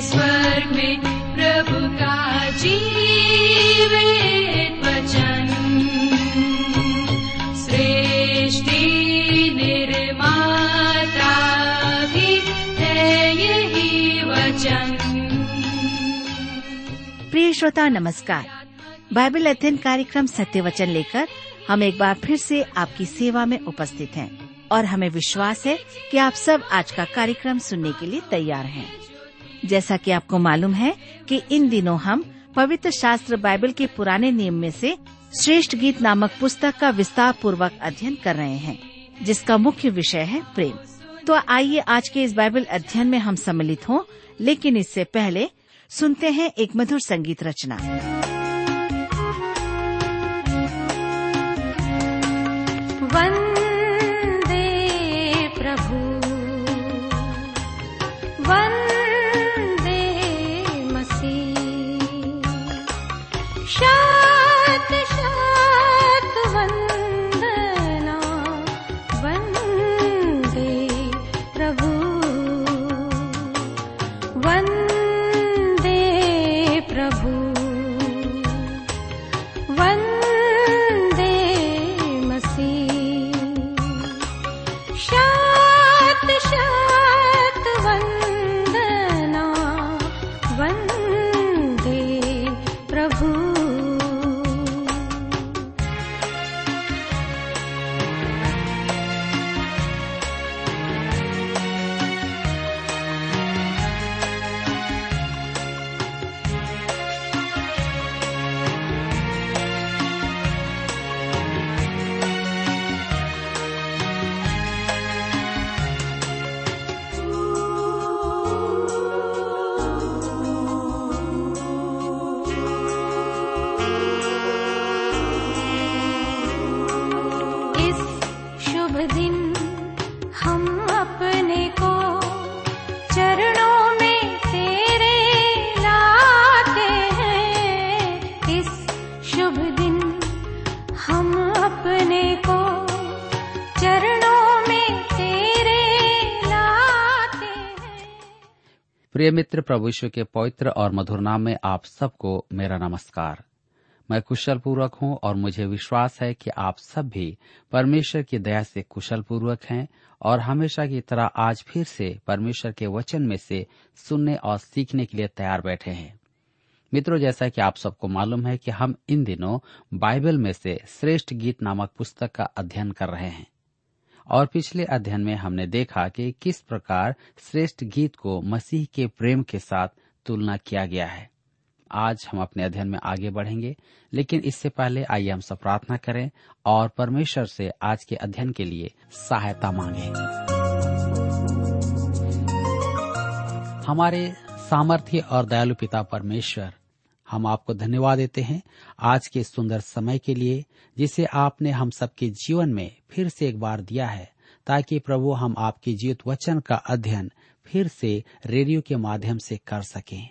स्वर्ग में प्रभु का प्रिय श्रोता, नमस्कार। बाइबल अध्ययन कार्यक्रम सत्य वचन लेकर हम एक बार फिर से आपकी सेवा में उपस्थित हैं और हमें विश्वास है कि आप सब आज का कार्यक्रम सुनने के लिए तैयार हैं। जैसा कि आपको मालूम है कि इन दिनों हम पवित्र शास्त्र बाइबल के पुराने नियम में से श्रेष्ठ गीत नामक पुस्तक का विस्तार पूर्वक अध्ययन कर रहे हैं, जिसका मुख्य विषय है प्रेम। तो आइए आज के इस बाइबल अध्ययन में हम सम्मिलित हों, लेकिन इससे पहले सुनते हैं एक मधुर संगीत रचना। वंदे प्रिय मित्र प्रभु यीशु के पवित्र और मधुर नाम में आप सबको मेरा नमस्कार। मैं कुशल पूर्वक हूँ और मुझे विश्वास है कि आप सब भी परमेश्वर की दया से कुशल पूर्वक हैं और हमेशा की तरह आज फिर से परमेश्वर के वचन में से सुनने और सीखने के लिए तैयार बैठे हैं। मित्रों, जैसा कि आप सबको मालूम है कि हम इन दिनों बाइबल में से श्रेष्ठ गीत नामक पुस्तक का अध्ययन कर रहे हैं। और पिछले अध्ययन में हमने देखा कि किस प्रकार श्रेष्ठ गीत को मसीह के प्रेम के साथ तुलना किया गया है। आज हम अपने अध्ययन में आगे बढ़ेंगे, लेकिन इससे पहले आइए हम सब प्रार्थना करें और परमेश्वर से आज के अध्ययन के लिए सहायता मांगें। हमारे सामर्थ्य और दयालु पिता परमेश्वर हम आपको धन्यवाद देते हैं आज के सुंदर समय के लिए, जिसे आपने हम सबके जीवन में फिर से एक बार दिया है, ताकि प्रभु हम आपके जीवित वचन का अध्ययन फिर से रेडियो के माध्यम से कर सकें।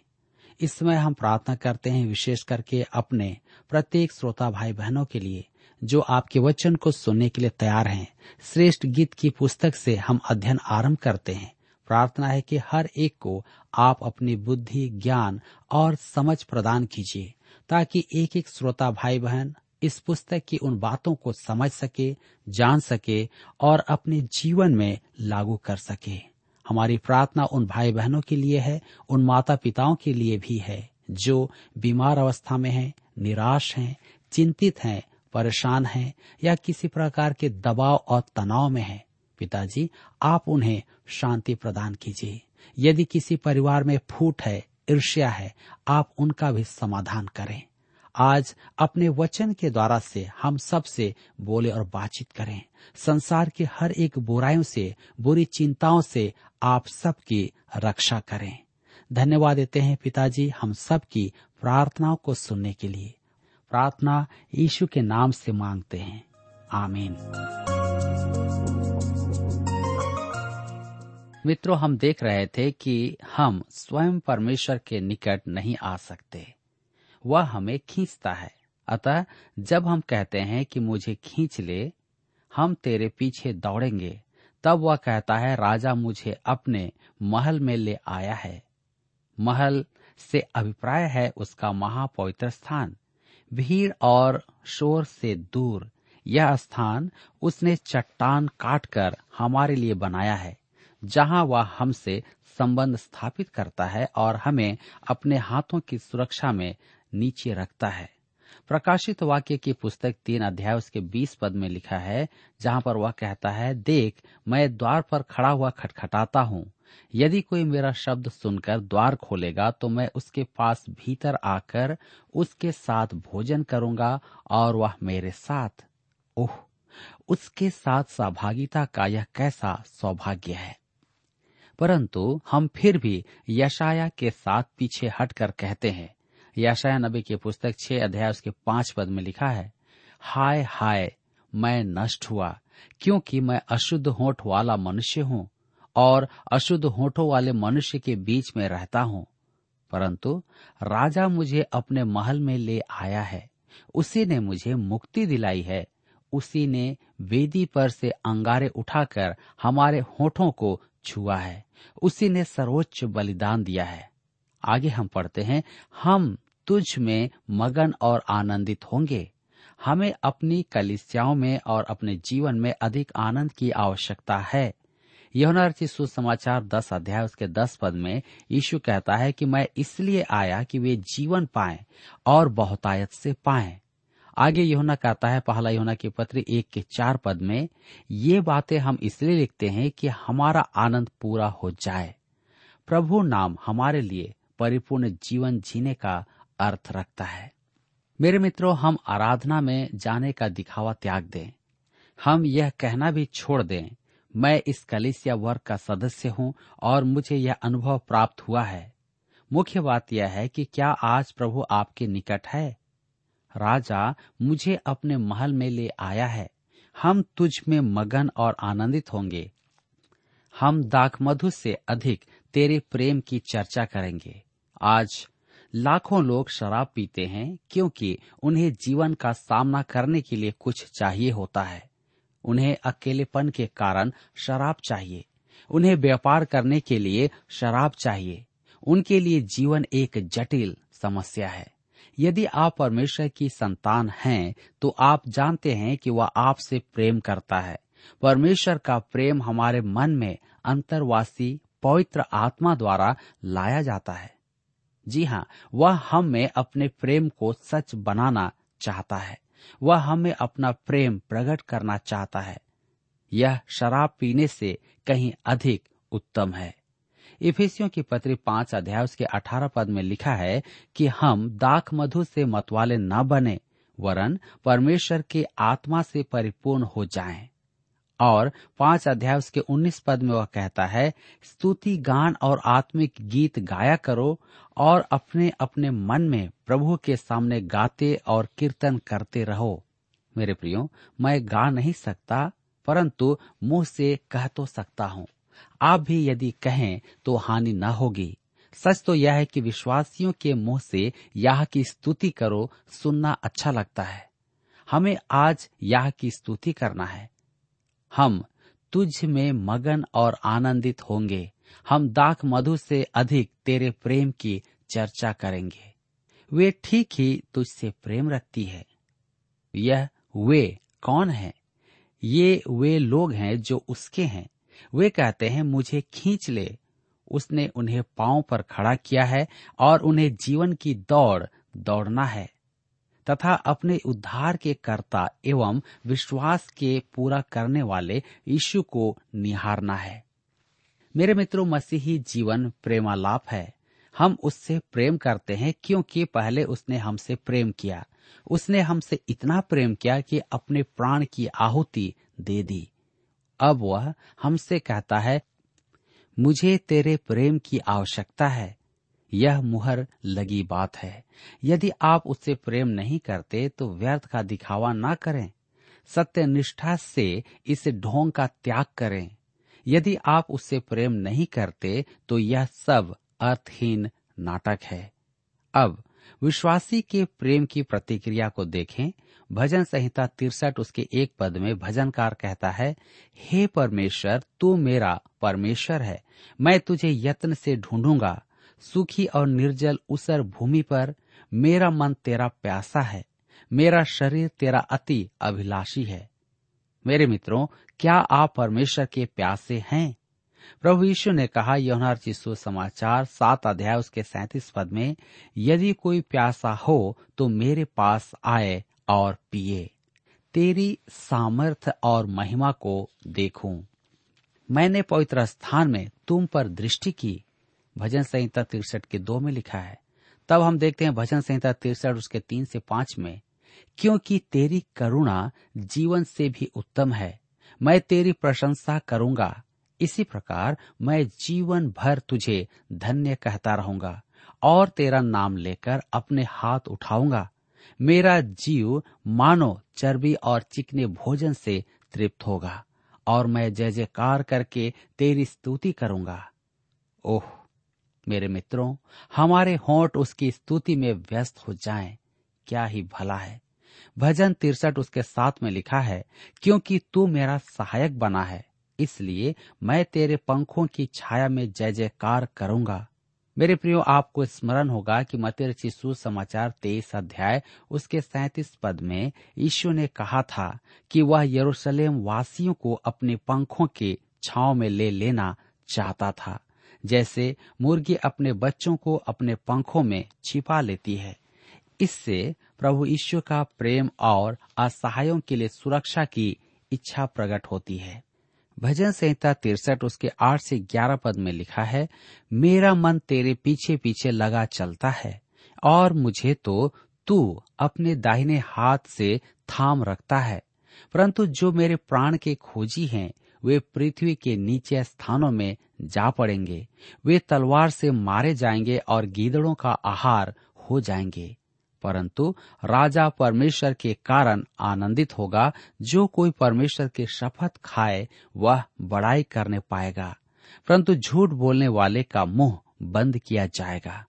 इस समय हम प्रार्थना करते हैं विशेष करके अपने प्रत्येक श्रोता भाई बहनों के लिए, जो आपके वचन को सुनने के लिए तैयार हैं। श्रेष्ठ गीत की पुस्तक से हम अध्ययन आरंभ करते हैं। प्रार्थना है कि हर एक को आप अपनी बुद्धि ज्ञान और समझ प्रदान कीजिए ताकि एक एक श्रोता भाई बहन इस पुस्तक की उन बातों को समझ सके जान सके और अपने जीवन में लागू कर सके हमारी प्रार्थना उन भाई बहनों के लिए है उन माता पिताओं के लिए भी है जो बीमार अवस्था में हैं, निराश हैं, चिंतित हैं, परेशान हैं या किसी प्रकार के दबाव और तनाव में हैं। पिताजी, आप उन्हें शांति प्रदान कीजिए। यदि किसी परिवार में फूट है, ईर्ष्या है, आप उनका भी समाधान करें। आज अपने वचन के द्वारा से हम सबसे बोले और बातचीत करें। संसार के हर एक बुराइयों से, बुरी चिंताओं से आप सबकी रक्षा करें। धन्यवाद देते हैं पिताजी हम सब की प्रार्थनाओं को सुनने के लिए। प्रार्थना यीशु के नाम से मांगते हैं। आमीन। मित्रों, हम देख रहे थे कि हम स्वयं परमेश्वर के निकट नहीं आ सकते। वह हमें खींचता है। अतः जब हम कहते हैं कि मुझे खींच ले, हम तेरे पीछे दौड़ेंगे, तब वह कहता है, राजा मुझे अपने महल में ले आया है। महल से अभिप्राय है उसका महापवित्र स्थान। भीड़ और शोर से दूर, यह स्थान उसने चट्टान काटकर हमारे लिए बनाया है। जहाँ वह हमसे संबंध स्थापित करता है और हमें अपने हाथों की सुरक्षा में नीचे रखता है। प्रकाशित वाक्य की पुस्तक तीन अध्याय उसके बीस पद में लिखा है, जहाँ पर वह कहता है, देख, मैं द्वार पर खड़ा हुआ खटखटाता हूँ। यदि कोई मेरा शब्द सुनकर द्वार खोलेगा तो मैं उसके पास भीतर आकर उसके साथ भोजन करूँगा और वह मेरे साथ। ओह, उसके साथ सहभागिता का यह कैसा सौभाग्य है। परंतु हम फिर भी यशाया के साथ पीछे हटकर कहते हैं। यशाया नबी की पुस्तक छह अध्याय उसके पाँच पद में लिखा है, हाय हाय, मैं नष्ट हुआ, क्योंकि मैं अशुद्ध होठ वाला मनुष्य हूँ और अशुद्ध होठों वाले मनुष्य के बीच में रहता हूँ। परंतु राजा मुझे अपने महल में ले आया है, उसी ने मुझे मुक्ति दिलाई है, उसी ने वेदी पर से अंगारे उठाकर हमारे होठों को छुआ है। उसी ने सर्वोच्च बलिदान दिया है। आगे हम पढ़ते हैं, हम तुझ में मगन और आनंदित होंगे। हमें अपनी कलिसियाओं में और अपने जीवन में अधिक आनंद की आवश्यकता है। यौना सुसमाचार दस अध्याय, उसके दस पद में यीशु कहता है कि मैं इसलिए आया कि वे जीवन पाएँ और बहुतायत से पाएँ। आगे योना कहता है, पहला योना की पत्र एक के चार पद में, ये बातें हम इसलिए लिखते हैं कि हमारा आनंद पूरा हो जाए। प्रभु नाम हमारे लिए परिपूर्ण जीवन जीने का अर्थ रखता है। मेरे मित्रों, हम आराधना में जाने का दिखावा त्याग दें। हम यह कहना भी छोड़ दें, मैं इस कलिसिया वर्ग का सदस्य हूँ और मुझे यह अनुभव प्राप्त हुआ है। मुख्य बात यह है कि क्या आज प्रभु आपके निकट है? राजा मुझे अपने महल में ले आया है। हम तुझ में मगन और आनंदित होंगे। हम दाक मधु से अधिक तेरे प्रेम की चर्चा करेंगे। आज लाखों लोग शराब पीते हैं, क्योंकि उन्हें जीवन का सामना करने के लिए कुछ चाहिए होता है। उन्हें अकेलेपन के कारण शराब चाहिए। उन्हें व्यापार करने के लिए शराब चाहिए। उनके लिए जीवन एक जटिल समस्या है। यदि आप परमेश्वर की संतान हैं तो आप जानते हैं कि वह आपसे प्रेम करता है। परमेश्वर का प्रेम हमारे मन में अंतर्वासी पवित्र आत्मा द्वारा लाया जाता है। जी हाँ वह हम में अपने प्रेम को सच बनाना चाहता है। वह हमें अपना प्रेम प्रकट करना चाहता है। यह शराब पीने से कहीं अधिक उत्तम है। इफिसियों की पत्री पाँच अध्याय उसके अठारह पद में लिखा है कि हम दाख मधु से मतवाले न बने, वरन परमेश्वर के आत्मा से परिपूर्ण हो जाएँ। और पाँच अध्याय उसके उन्नीस पद में वह कहता है, स्तुति गान और आत्मिक गीत गाया करो और अपने अपने मन में प्रभु के सामने गाते और कीर्तन करते रहो मेरे प्रियो, मैं गा नहीं सकता, परंतु मुँह से कह तो सकता हूँ आप भी यदि कहें तो हानि न होगी। सच तो यह है कि विश्वासियों के मुँह से यह की स्तुति करो, सुनना अच्छा लगता है। हमें आज यह की स्तुति करना है। हम तुझ में मगन और आनंदित होंगे। हम दाख मधु से अधिक तेरे प्रेम की चर्चा करेंगे। वे ठीक ही तुझसे प्रेम रखती है। यह वे कौन है? ये वे लोग हैं जो उसके हैं। वे कहते हैं, मुझे खींच ले। उसने उन्हें पाँव पर खड़ा किया है और उन्हें जीवन की दौड़ दौड़ना है, तथा अपने उद्धार के कर्ता एवं विश्वास के पूरा करने वाले यीशु को निहारना है। मेरे मित्रों, मसीही जीवन प्रेमालाप है। हम उससे प्रेम करते हैं क्योंकि पहले उसने हमसे प्रेम किया। उसने हमसे इतना प्रेम किया कि अपने प्राण की आहुति दे दी। अब वह हमसे कहता है, मुझे तेरे प्रेम की आवश्यकता है। यह मुहर लगी बात है। यदि आप उससे प्रेम नहीं करते तो व्यर्थ का दिखावा ना करें। सत्य निष्ठा से इस ढोंग का त्याग करें। यदि आप उससे प्रेम नहीं करते तो यह सब अर्थहीन नाटक है। अब, विश्वासी के प्रेम की प्रतिक्रिया को देखें। भजन संहिता तिरसठ, उसके एक पद में भजनकार कहता है, हे परमेश्वर, तू मेरा परमेश्वर है। मैं तुझे यत्न से ढूंढूँगा। सुखी और निर्जल उसर भूमि पर मेरा मन तेरा प्यासा है। मेरा शरीर तेरा अति अभिलाषी है। मेरे मित्रों, क्या आप परमेश्वर के प्यासे हैं? प्रभु यीशु ने कहा यौनार चिस्सु समाचार सात अध्याय, उसके सैतीस पद में, यदि कोई प्यासा हो तो मेरे पास आए और पिए। तेरी सामर्थ और महिमा को देखूँ। मैंने पवित्र स्थान में तुम पर दृष्टि की। भजन संहिता तिरसठ के दो में लिखा है। तब हम देखते हैं भजन संहिता तिरसठ उसके तीन से पाँच में, क्योंकि तेरी करुणा जीवन से भी उत्तम है, मैं तेरी प्रशंसा करूँगा। इसी प्रकार मैं जीवन भर तुझे धन्य कहता रहूँगा और तेरा नाम लेकर अपने हाथ उठाऊँगा। मेरा जीव मानो चर्बी और चिकने भोजन से तृप्त होगा और मैं जय जयकार करके तेरी स्तुति करूँगा। ओह मेरे मित्रों हमारे होंठ उसकी स्तुति में व्यस्त हो जाएँ, क्या ही भला है। भजन तिरसठ उसके साथ में लिखा है क्योंकि तू मेरा सहायक बना है इसलिए मैं तेरे पंखों की छाया में जय जयकार करूँगा। मेरे प्रियो, आपको स्मरण होगा कि मतिर चिशु समाचार तेईस अध्याय, उसके सैतीस पद में यीशु ने कहा था कि वह यरूशलेम वासियों को अपने पंखों के छाव में ले लेना चाहता था। जैसे मुर्गी अपने बच्चों को अपने पंखों में छिपा लेती है। इससे प्रभु ईश्वर का प्रेम और असहायों के लिए सुरक्षा की इच्छा प्रकट होती है। भजन संहिता तिरसठ, उसके आठ से ग्यारह पद में लिखा है, मेरा मन तेरे पीछे पीछे लगा चलता है, और मुझे तो तू अपने दाहिने हाथ से थाम रखता है। परंतु जो मेरे प्राण के खोजी हैं, वे पृथ्वी के नीचे स्थानों में जा पड़ेंगे, वे तलवार से मारे जाएँगे और गीदड़ों का आहार हो जाएँगे। परंतु राजा परमेश्वर के कारण आनंदित होगा। जो कोई परमेश्वर की शपथ खाए, वह बड़ाई करने पाएगा। परंतु झूठ बोलने वाले का मुँह बंद किया जाएगा।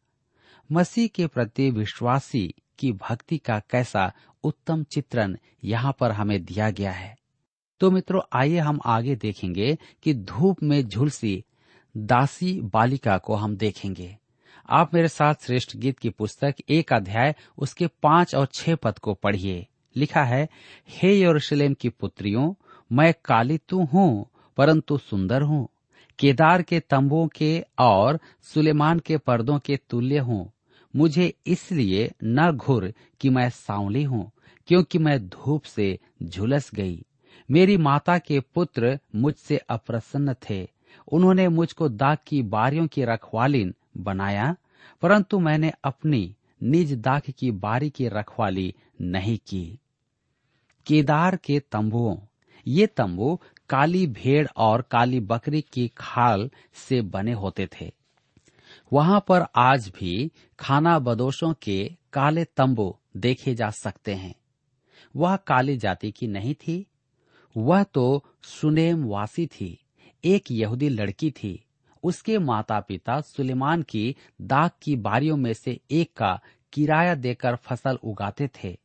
मसीह के प्रति विश्वासी की भक्ति का कैसा उत्तम चित्रण यहाँ पर हमें दिया गया है। तो मित्रों, आइए हम आगे देखेंगे कि धूप में झुलसी दासी बालिका को हम देखेंगे। आप मेरे साथ श्रेष्ठ गीत की पुस्तक एक अध्याय उसके पाँच और छह पद को पढ़िए। लिखा है, हे यरूशलेम की पुत्रियों, मैं काली तो हूँ, परंतु सुंदर हूँ। केदार के तंबुओं के और सुलेमान के पर्दों के तुल्य हूँ। मुझे इसलिए न घुर कि मैं सांवली हूँ, क्योंकि मैं धूप से झुलस गई। मेरी माता के पुत्र मुझसे अप्रसन्न थे। उन्होंने मुझको दाग की बारियों की रखवालीन बनाया, परंतु मैंने अपनी निज दाख की बारी की रखवाली नहीं की। केदार के तंबुओं, ये तंबू काली भेड़ और काली बकरी की खाल से बने होते थे। वहाँ पर आज भी खाना बदोशों के काले तंबू देखे जा सकते हैं। वह काली जाति की नहीं थी, वह तो सुनेम वासी थी, एक यहूदी लड़की थी। उसके माता पिता सुलेमान की दाग की बारियों में से एक का किराया देकर फ़सल उगाते थे।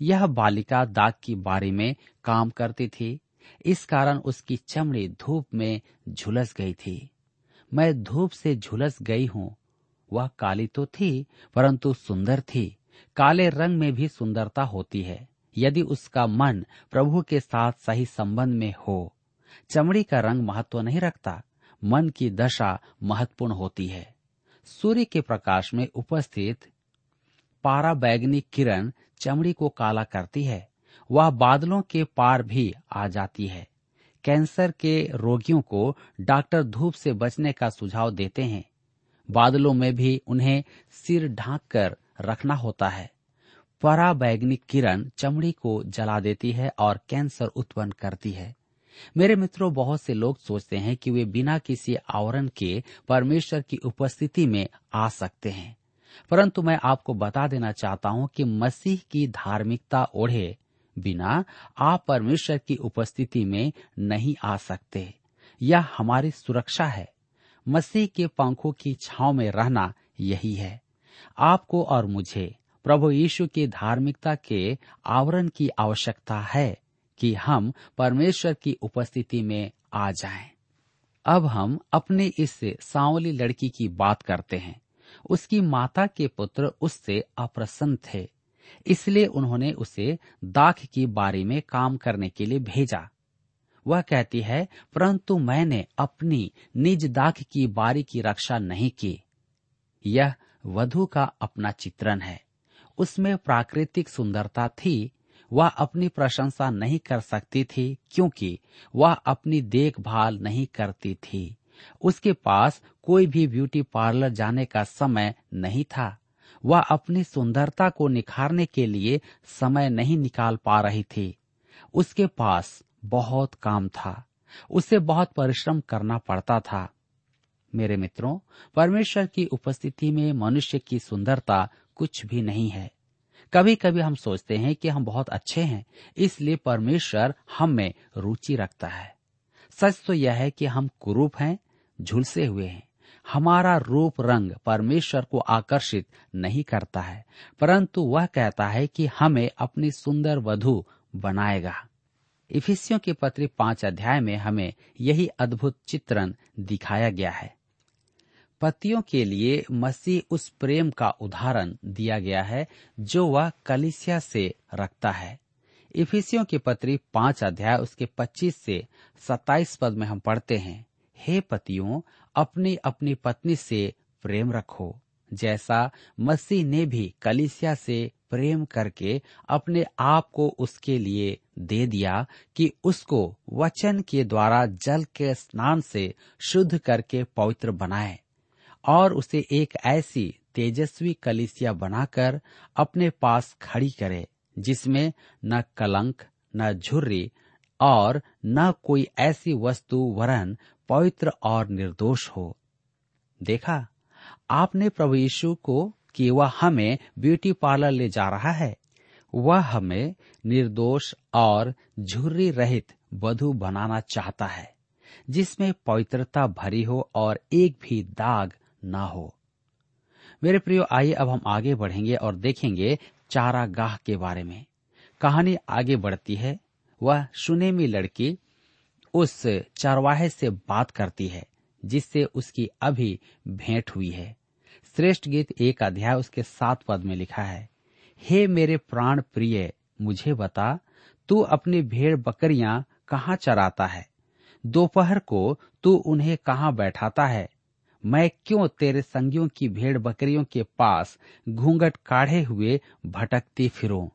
यह बालिका दाग की बारी में काम करती थी। इस कारण उसकी चमड़ी धूप में झुलस गई थी। मैं धूप से झुलस गई हूँ। वह काली तो थी, परंतु सुंदर थी। काले रंग में भी सुंदरता होती है। यदि उसका मन प्रभु के साथ सही संबंध में हो, चमड़ी का रंग महत्व नहीं रखता। मन की दशा महत्वपूर्ण होती है। सूर्य के प्रकाश में उपस्थित पारा बैगनी किरण चमड़ी को काला करती है। वह बादलों के पार भी आ जाती है। कैंसर के रोगियों को डॉक्टर धूप से बचने का सुझाव देते हैं। बादलों में भी उन्हें सिर ढांक कर रखना होता है। परा बैगनी किरण चमड़ी को जला देती है और कैंसर उत्पन्न करती है। मेरे मित्रों, बहुत से लोग सोचते हैं कि वे बिना किसी आवरण के परमेश्वर की उपस्थिति में आ सकते हैं। परंतु मैं आपको बता देना चाहता हूँ कि मसीह की धार्मिकता ओढ़े बिना आप परमेश्वर की उपस्थिति में नहीं आ सकते। यह हमारी सुरक्षा है। मसीह के पंखों की छाव में रहना यही है। आपको और मुझे प्रभु यीशु की धार्मिकता के आवरण की आवश्यकता है। कि हम परमेश्वर की उपस्थिति में आ जाएँ। अब हम अपने इस सांवली लड़की की बात करते हैं। उसकी माता के पुत्र उससे अप्रसन्न थे, इसलिए उन्होंने उसे दाख की बारी में काम करने के लिए भेजा। वह कहती है, परंतु मैंने अपनी निज दाख की बारी की रक्षा नहीं की। यह वधु का अपना चित्रण है। उसमें प्राकृतिक सुंदरता थी वह अपनी प्रशंसा नहीं कर सकती थी, क्योंकि वह अपनी देखभाल नहीं करती थी। उसके पास कोई भी ब्यूटी पार्लर जाने का समय नहीं था। वह अपनी सुंदरता को निखारने के लिए समय नहीं निकाल पा रही थी। उसके पास बहुत काम था। उसे बहुत परिश्रम करना पड़ता था। मेरे मित्रों, परमेश्वर की उपस्थिति में मनुष्य की सुंदरता कुछ भी नहीं है। कभी कभी हम सोचते हैं कि हम बहुत अच्छे हैं, इसलिए परमेश्वर हम में रुचि रखता है। सच तो यह है कि हम कुरूप हैं, झुलसे हुए हैं। हमारा रूप रंग परमेश्वर को आकर्षित नहीं करता है, परंतु वह कहता है कि हमें अपनी सुंदर वधु बनाएगा। इफिसियों के पत्री पाँच अध्याय में हमें यही अद्भुत चित्रण दिखाया गया है। पतियों के लिए मसीह उस प्रेम का उदाहरण दिया गया है, जो वह कलिसिया से रखता है। इफिसियों की पत्री पाँच अध्याय उसके 25 से 27 पद में हम पढ़ते हैं, हे पतियों अपनी अपनी पत्नी से प्रेम रखो। जैसा मसीह ने भी कलिसिया से प्रेम करके अपने आप को उसके लिए दे दिया कि उसको वचन के द्वारा जल के स्नान से शुद्ध करके पवित्र बनाए। और उसे एक ऐसी तेजस्वी कलिसिया बनाकर अपने पास खड़ी करे, जिसमें न कलंक, न झुर्री और न कोई ऐसी वस्तु, वरन, पवित्र और निर्दोष हो। देखा, आपने प्रभु यीशु को कि वह हमें ब्यूटी पार्लर ले जा रहा है, वह हमें निर्दोष और झुर्री रहित वधु बनाना चाहता है, जिसमें पवित्रता भरी हो और एक भी दाग ना हो। मेरे प्रियो, आइए अब हम आगे बढ़ेंगे और देखेंगे चारा गाह के बारे में। कहानी आगे बढ़ती है। वह सुनेमी लड़की उस चरवाहे से बात करती है, जिससे उसकी अभी भेंट हुई है। श्रेष्ठ गीत एक अध्याय उसके सात पद में लिखा है। हे मेरे प्राण प्रिय, मुझे बता, तू अपनी भेड़ बकरियाँ कहाँ चराता है? दोपहर को तू उन्हें कहाँ बैठाता है? मैं क्यों तेरे संगियों की भेड़ बकरियों के पास घूंघट काढ़े हुए भटकती फिरूं?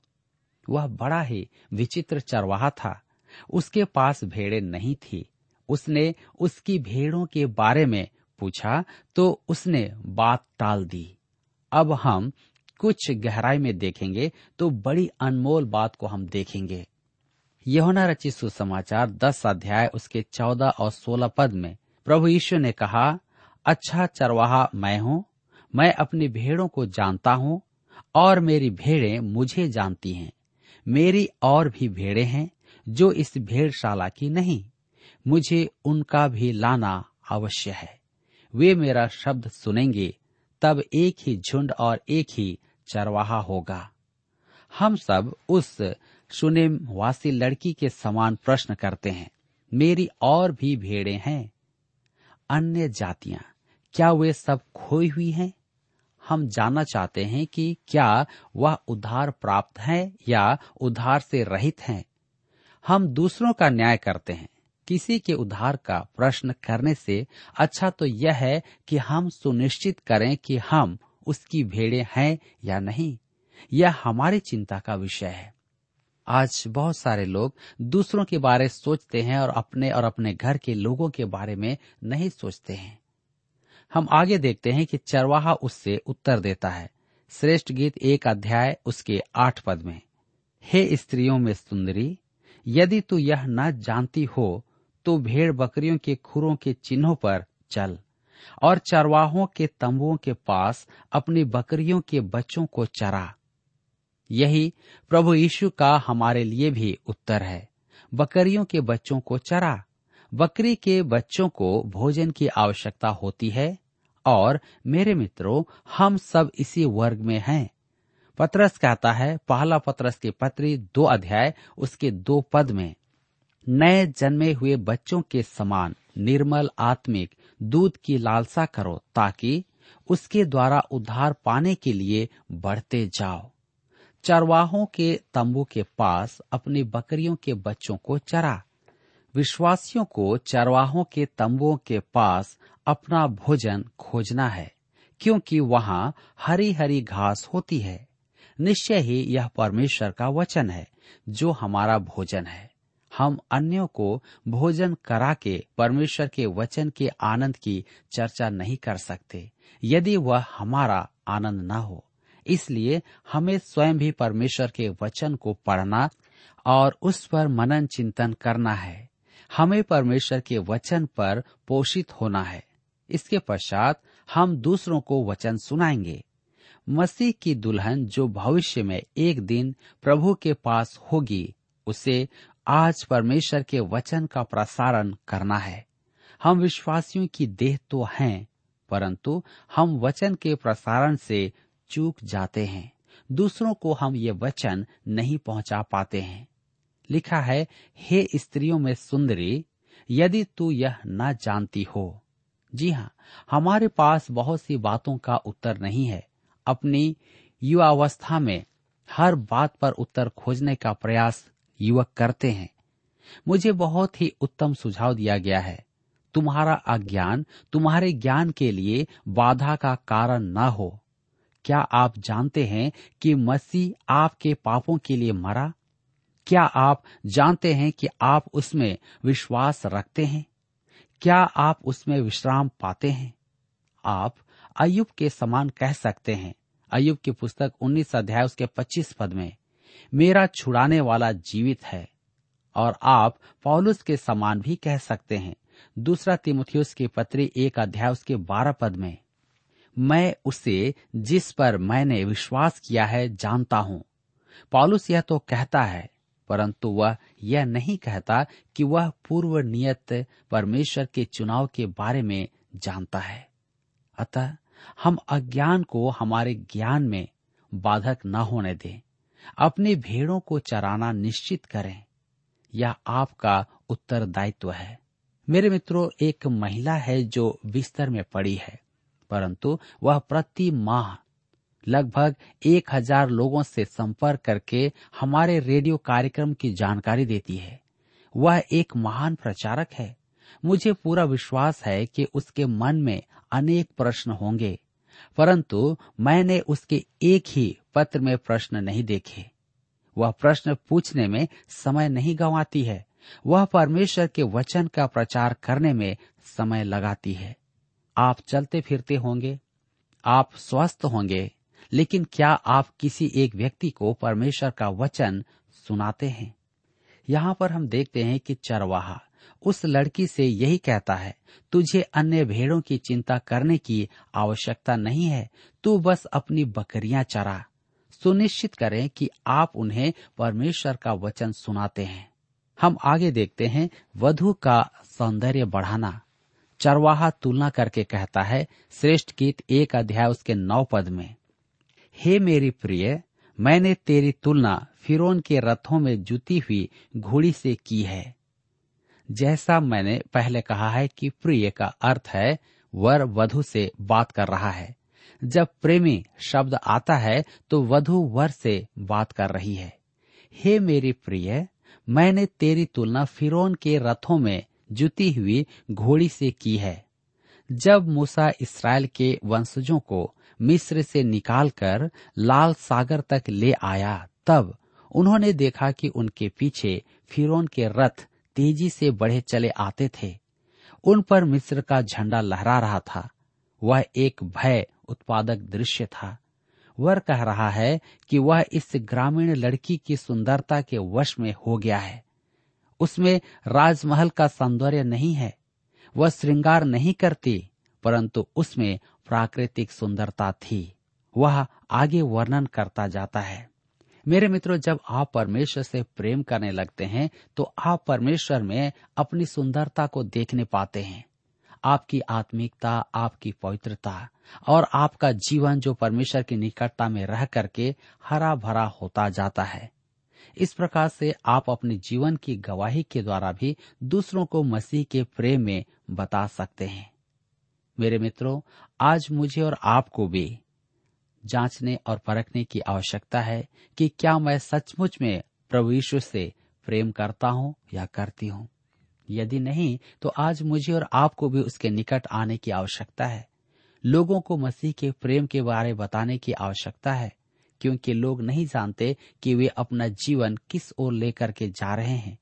वह बड़ा ही विचित्र चरवाहा था। उसके पास भेड़े नहीं थी। उसने उसकी भेड़ों के बारे में पूछा तो उसने बात टाल दी। अब हम कुछ गहराई में देखेंगे तो बड़ी अनमोल बात को हम देखेंगे। यहोना रची सुसमाचार दस अध्याय उसके चौदह और सोलह पद में, प्रभु यीशु ने कहा अच्छा चरवाहा मैं हूँ, मैं अपनी भेड़ों को जानता हूँ, और मेरी भेड़ें मुझे जानती हैं। मेरी और भी भेड़ें हैं, जो इस भेड़शाला की नहीं, मुझे उनका भी लाना अवश्य है। वे मेरा शब्द सुनेंगे, तब एक ही झुंड और एक ही चरवाहा होगा। हम सब उस सुनेम वासी लड़की के समान प्रश्न करते हैं, मेरी और भी भेड़े हैं, अन्य जातियाँ। क्या वे सब खोई हुई हैं? हम जानना चाहते हैं कि क्या वह उद्धार प्राप्त है या उद्धार से रहित हैं। हम दूसरों का न्याय करते हैं। किसी के उद्धार का प्रश्न करने से अच्छा तो यह है कि हम सुनिश्चित करें कि हम उसकी भेड़े हैं या नहीं। यह हमारी चिंता का विषय है। आज बहुत सारे लोग दूसरों के बारे सोचते हैं और अपने और अपने घर के लोगों के बारे में नहीं सोचते हैं। हम आगे देखते हैं कि चरवाहा उससे उत्तर देता है। श्रेष्ठ गीत एक अध्याय, उसके आठ पद में। हे स्त्रियों में सुंदरी, यदि तू यह न जानती हो तो भेड़ बकरियों के खुरों के चिन्हों पर चल और चरवाहों के तंबुओं के पास अपनी बकरियों के बच्चों को चरा। यही प्रभु यीशु का हमारे लिए भी उत्तर है। बकरियों के बच्चों को चरा। बकरी के बच्चों को भोजन की आवश्यकता होती है। और मेरे मित्रों, हम सब इसी वर्ग में हैं। पत्रस कहता है, पहला पत्रस की पत्री दो अध्याय, उसके दो पद में, नए जन्मे हुए बच्चों के समान निर्मल आत्मिक दूध की लालसा करो ताकि उसके द्वारा उद्धार पाने के लिए बढ़ते जाओ। चरवाहों के तंबू के पास अपनी बकरियों के बच्चों को चरा। विश्वासियों को चरवाहों के तंबुओं के पास अपना भोजन खोजना है, क्योंकि वहाँ हरी हरी घास होती है। निश्चय ही यह परमेश्वर का वचन है, जो हमारा भोजन है। हम अन्यों को भोजन करा के परमेश्वर के वचन के आनंद की चर्चा नहीं कर सकते, यदि वह हमारा आनंद न हो। इसलिए हमें स्वयं भी परमेश्वर के वचन को पढ़ना और उस पर मनन चिंतन करना है। हमें परमेश्वर के वचन पर पोषित होना है। इसके पश्चात हम दूसरों को वचन सुनाएँगे। मसीह की दुल्हन जो भविष्य में एक दिन प्रभु के पास होगी, उसे आज परमेश्वर के वचन का प्रसारण करना है। हम विश्वासियों की देह तो हैं, परंतु हम वचन के प्रसारण से चूक जाते हैं। दूसरों को हम ये वचन नहीं पहुँचा पाते हैं। लिखा है, हे स्त्रियों में सुंदरी, यदि तू यह न जानती हो जी हाँ हमारे पास बहुत सी बातों का उत्तर नहीं है। अपनी युवावस्था में हर बात पर उत्तर खोजने का प्रयास युवक करते हैं। मुझे बहुत ही उत्तम सुझाव दिया गया है। तुम्हारा अज्ञान, तुम्हारे ज्ञान के लिए बाधा का कारण न हो। क्या आप जानते हैं कि मसीह आपके पापों के लिए मरा? क्या आप जानते हैं कि आप उसमें विश्वास रखते हैं? क्या आप उसमें विश्राम पाते हैं? आप अयुब के समान कह सकते हैं। अयुब की पुस्तक 19 अध्याय उसके 25 पद में, मेरा छुड़ाने वाला जीवित है, और आप पौलुस के समान भी कह सकते हैं। दूसरा तिमुथियुस की पत्री एक अध्याय उसके बारह पद में, मैं उसे जिस पर मैंने विश्वास किया है जानता हूँ। पॉलुस यह तो कहता है परंतु वह यह नहीं कहता कि वह पूर्व नियत परमेश्वर के चुनाव के बारे में जानता है। अतः हम अज्ञान को हमारे ज्ञान में बाधक न होने दें। अपने भेड़ों को चराना निश्चित करें। यह आपका उत्तरदायित्व है। मेरे मित्रों, एक महिला है जो बिस्तर में पड़ी है, परंतु वह प्रति माह लगभग एक हज़ार लोगों से संपर्क करके हमारे रेडियो कार्यक्रम की जानकारी देती है। वह एक महान प्रचारक है। मुझे पूरा विश्वास है कि उसके मन में अनेक प्रश्न होंगे, परंतु मैंने उसके एक ही पत्र में प्रश्न नहीं देखे। वह प्रश्न पूछने में समय नहीं गंवाती है। वह परमेश्वर के वचन का प्रचार करने में समय लगाती है। आप चलते फिरते होंगे, आप स्वस्थ होंगे। लेकिन क्या आप किसी एक व्यक्ति को परमेश्वर का वचन सुनाते हैं? यहाँ पर हम देखते हैं कि चरवाहा उस लड़की से यही कहता है, तुझे अन्य भेड़ों की चिंता करने की आवश्यकता नहीं है, तू बस अपनी बकरियाँ चरा। सुनिश्चित करें कि आप उन्हें परमेश्वर का वचन सुनाते हैं। हम आगे देखते हैं, वधु का सौंदर्य बढ़ाना। चरवाहा तुलना करके कहता है, श्रेष्ठ गीत एक अध्याय उसके नौ पद में। हे मेरी प्रिय, मैंने तेरी तुलना फिरौन के रथों में जुती हुई घोड़ी से की है। जैसा मैंने पहले कहा है कि प्रिय का अर्थ है, वर वधु से बात कर रहा है। जब प्रेमी शब्द आता है तो वधु वर से बात कर रही है। हे मेरी प्रिय, मैंने तेरी तुलना फिरोन के रथों में जुती हुई घोड़ी से की है। जब मूसा इसराइल के वंशजों को मिस्र से निकालकर लाल सागर तक ले आया। तब उन्होंने देखा कि उनके पीछे फिरौन के रथ तेज़ी से बढ़े चले आते थे। उन पर मिस्र का झंडा लहरा रहा था। वह एक भय उत्पादक दृश्य था। वर कह रहा है कि वह इस ग्रामीण लड़की की सुंदरता के वश में हो गया है। उसमें राजमहल का सौंदर्य नहीं है। वह श्रृंगार नहीं करती, परंतु उसमें प्राकृतिक सुंदरता थी। वह आगे वर्णन करता जाता है। मेरे मित्रों, जब आप परमेश्वर से प्रेम करने लगते हैं तो आप परमेश्वर में अपनी सुंदरता को देखने पाते हैं। आपकी आत्मिकता, आपकी पवित्रता और आपका जीवन जो परमेश्वर की निकटता में रह करके हरा भरा होता जाता है। इस प्रकार से आप अपने जीवन की गवाही के द्वारा भी दूसरों को मसीह के प्रेम में बता सकते हैं। मेरे मित्रों, आज मुझे और आपको भी जांचने और परखने की आवश्यकता है कि क्या मैं सचमुच में प्रभु यीशु से प्रेम करता हूँ या करती हूँ। यदि नहीं तो आज मुझे और आपको भी उसके निकट आने की आवश्यकता है। लोगों को मसीह के प्रेम के बारे बताने की आवश्यकता है, क्योंकि लोग नहीं जानते कि वे अपना जीवन किस ओर लेकर के जा रहे हैं।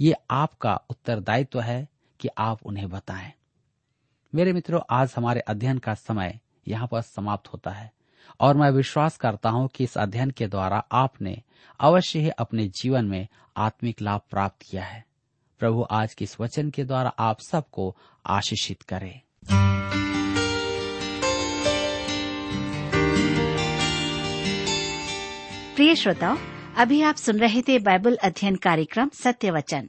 ये आपका उत्तरदायित्व तो है कि आप उन्हें बताएँ। मेरे मित्रों, आज हमारे अध्ययन का समय यहाँ पर समाप्त होता है और मैं विश्वास करता हूँ कि इस अध्ययन के द्वारा आपने अवश्य ही अपने जीवन में आत्मिक लाभ प्राप्त किया है। प्रभु आज के इस वचन के द्वारा आप सबको आशीषित करे। प्रिय श्रोताओ, अभी आप सुन रहे थे बाइबल अध्ययन कार्यक्रम सत्य वचन।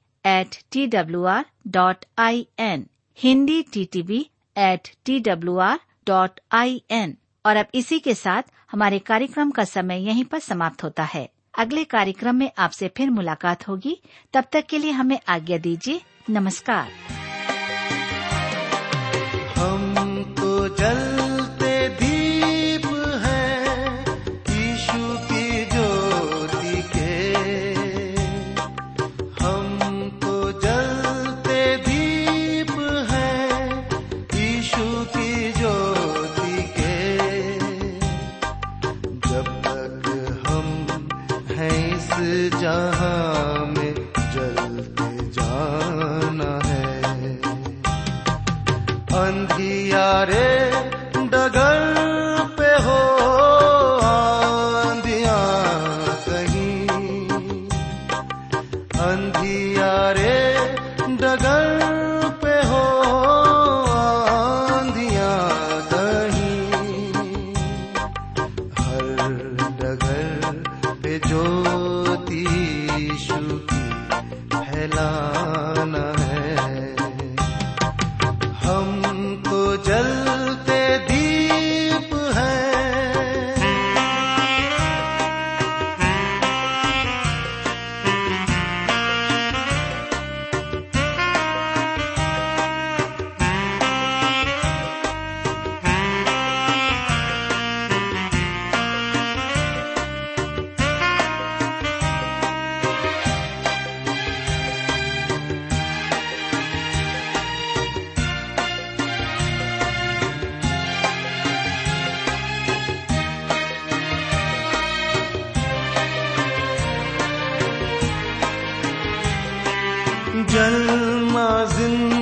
at T W R dot I N Hindi T T V at T W R dot I N और अब इसी के साथ हमारे कार्यक्रम का समय यहीं पर समाप्त होता है। अगले कार्यक्रम में आपसे फिर मुलाकात होगी। तब तक के लिए हमें आज्ञा दीजिए। नमस्कार। gel